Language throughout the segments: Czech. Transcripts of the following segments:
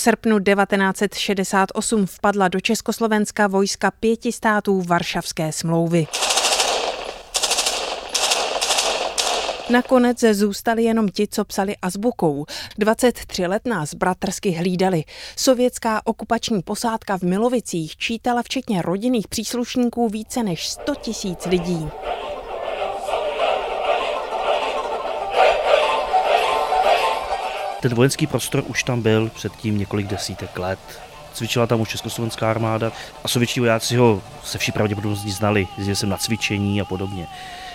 srpnu 1968 vpadla do Československa vojska pěti států Varšavské smlouvy. Nakonec zůstali jenom ti, co psali azbukou. 23 let nás bratrsky hlídali. Sovětská okupační posádka v Milovicích čítala včetně rodinných příslušníků více než 100 tisíc lidí. Ten vojenský prostor už tam byl předtím několik desítek let. Cvičila tam už československá armáda a sovětští vojáci ho se vší pravděpodobností znali. Jezdil jsem na cvičení a podobně.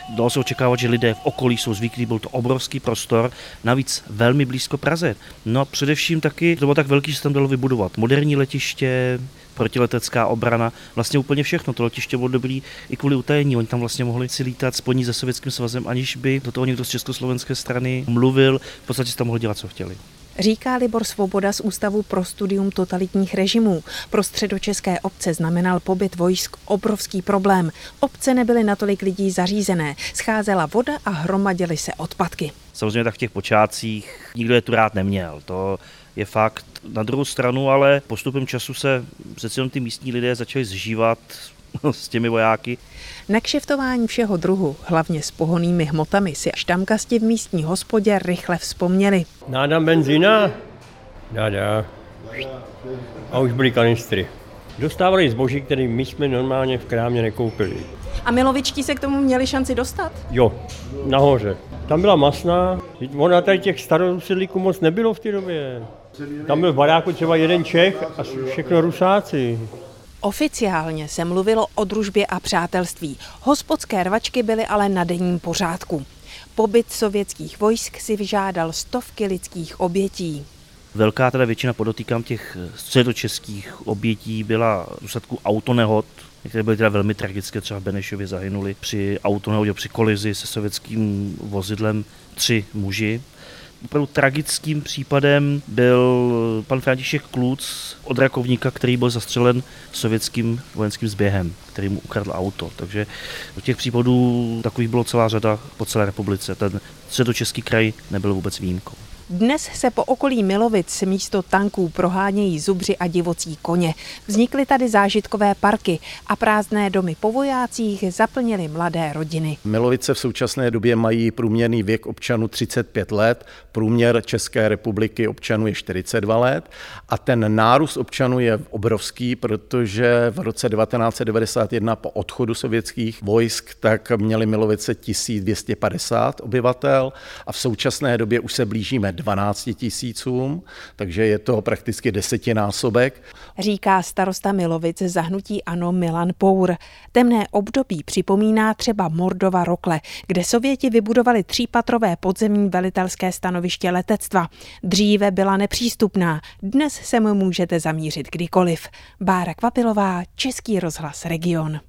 Dalo se očekávat, že lidé v okolí jsou zvyklí, byl to obrovský prostor, navíc velmi blízko Praze. No a především taky to bylo tak velký, že se tam dalo vybudovat moderní letiště, protiletecká obrana, vlastně úplně všechno. To letiště bylo dobrý i kvůli utajení. Oni tam vlastně mohli si lítat sponí se Sovětským svazem, aniž by do toho někdo z československé strany mluvil. V podstatě tam mohli dělat, co chtěli. Říká Libor Svoboda z Ústavu pro studium totalitních režimů. Pro středočeské obce znamenal pobyt vojsk obrovský problém. Obce nebyly natolik lidí zařízené. Scházela voda a hromadily se odpadky. Samozřejmě tak v těch počátcích nikdo je tu rád neměl. To je fakt. Na druhou stranu ale postupem času se přece ty místní lidé začali zžívat s těmi vojáky. Na kšeftování všeho druhu, hlavně s pohonými hmotami, si štamkasti v místní hospodě rychle vzpomněli. Nádám benzína? Nádá. A už byly kanistry. Dostávali zboží, který my jsme normálně v krámě nekoupili. A milovičtí se k tomu měli šanci dostat? Jo, nahoře. Tam byla masná, ona tady těch starosedlíků moc nebylo v té době. Tam byl v baráku třeba jeden Čech a všechno Rusáci. Oficiálně se mluvilo o družbě a přátelství. Hospodské rvačky byly ale na denním pořádku. Pobyt sovětských vojsk si vyžádal stovky lidských obětí. Velká teda většina, podotýkám, těch středočeských obětí byla v důsledku autonehod, některé byly teda velmi tragické, třeba v Benešově zahynuli při autonehodě, při kolizi se sovětským vozidlem tři muži opravdu tragickým případem byl pan František Kluc od Rakovníka, který byl zastřelen sovětským vojenským zběhem, který mu ukradl auto. Takže těch případů takových bylo celá řada po celé republice. Ten středočeský kraj nebyl vůbec výjimkou. Dnes se po okolí Milovic místo tanků prohánějí zubři a divocí koně. Vznikly tady zážitkové parky a prázdné domy po vojácích zaplnily mladé rodiny. Milovice v současné době mají průměrný věk občanů 35 let, průměr České republiky občanů je 42 let a ten nárůst občanů je obrovský, protože v roce 1991 po odchodu sovětských vojsk tak měli Milovice 1250 obyvatel a v současné době už se blížíme 12 tisícům, takže je to prakticky desetinásobek. Říká starosta Milovic zahnutí Ano Milan Pour. Temné období připomíná třeba Mordova Rokle, kde Sověti vybudovali třípatrové podzemní velitelské stanoviště letectva. Dříve byla nepřístupná, dnes se mu můžete zamířit kdykoliv. Bára Kvapilová, Český rozhlas Region.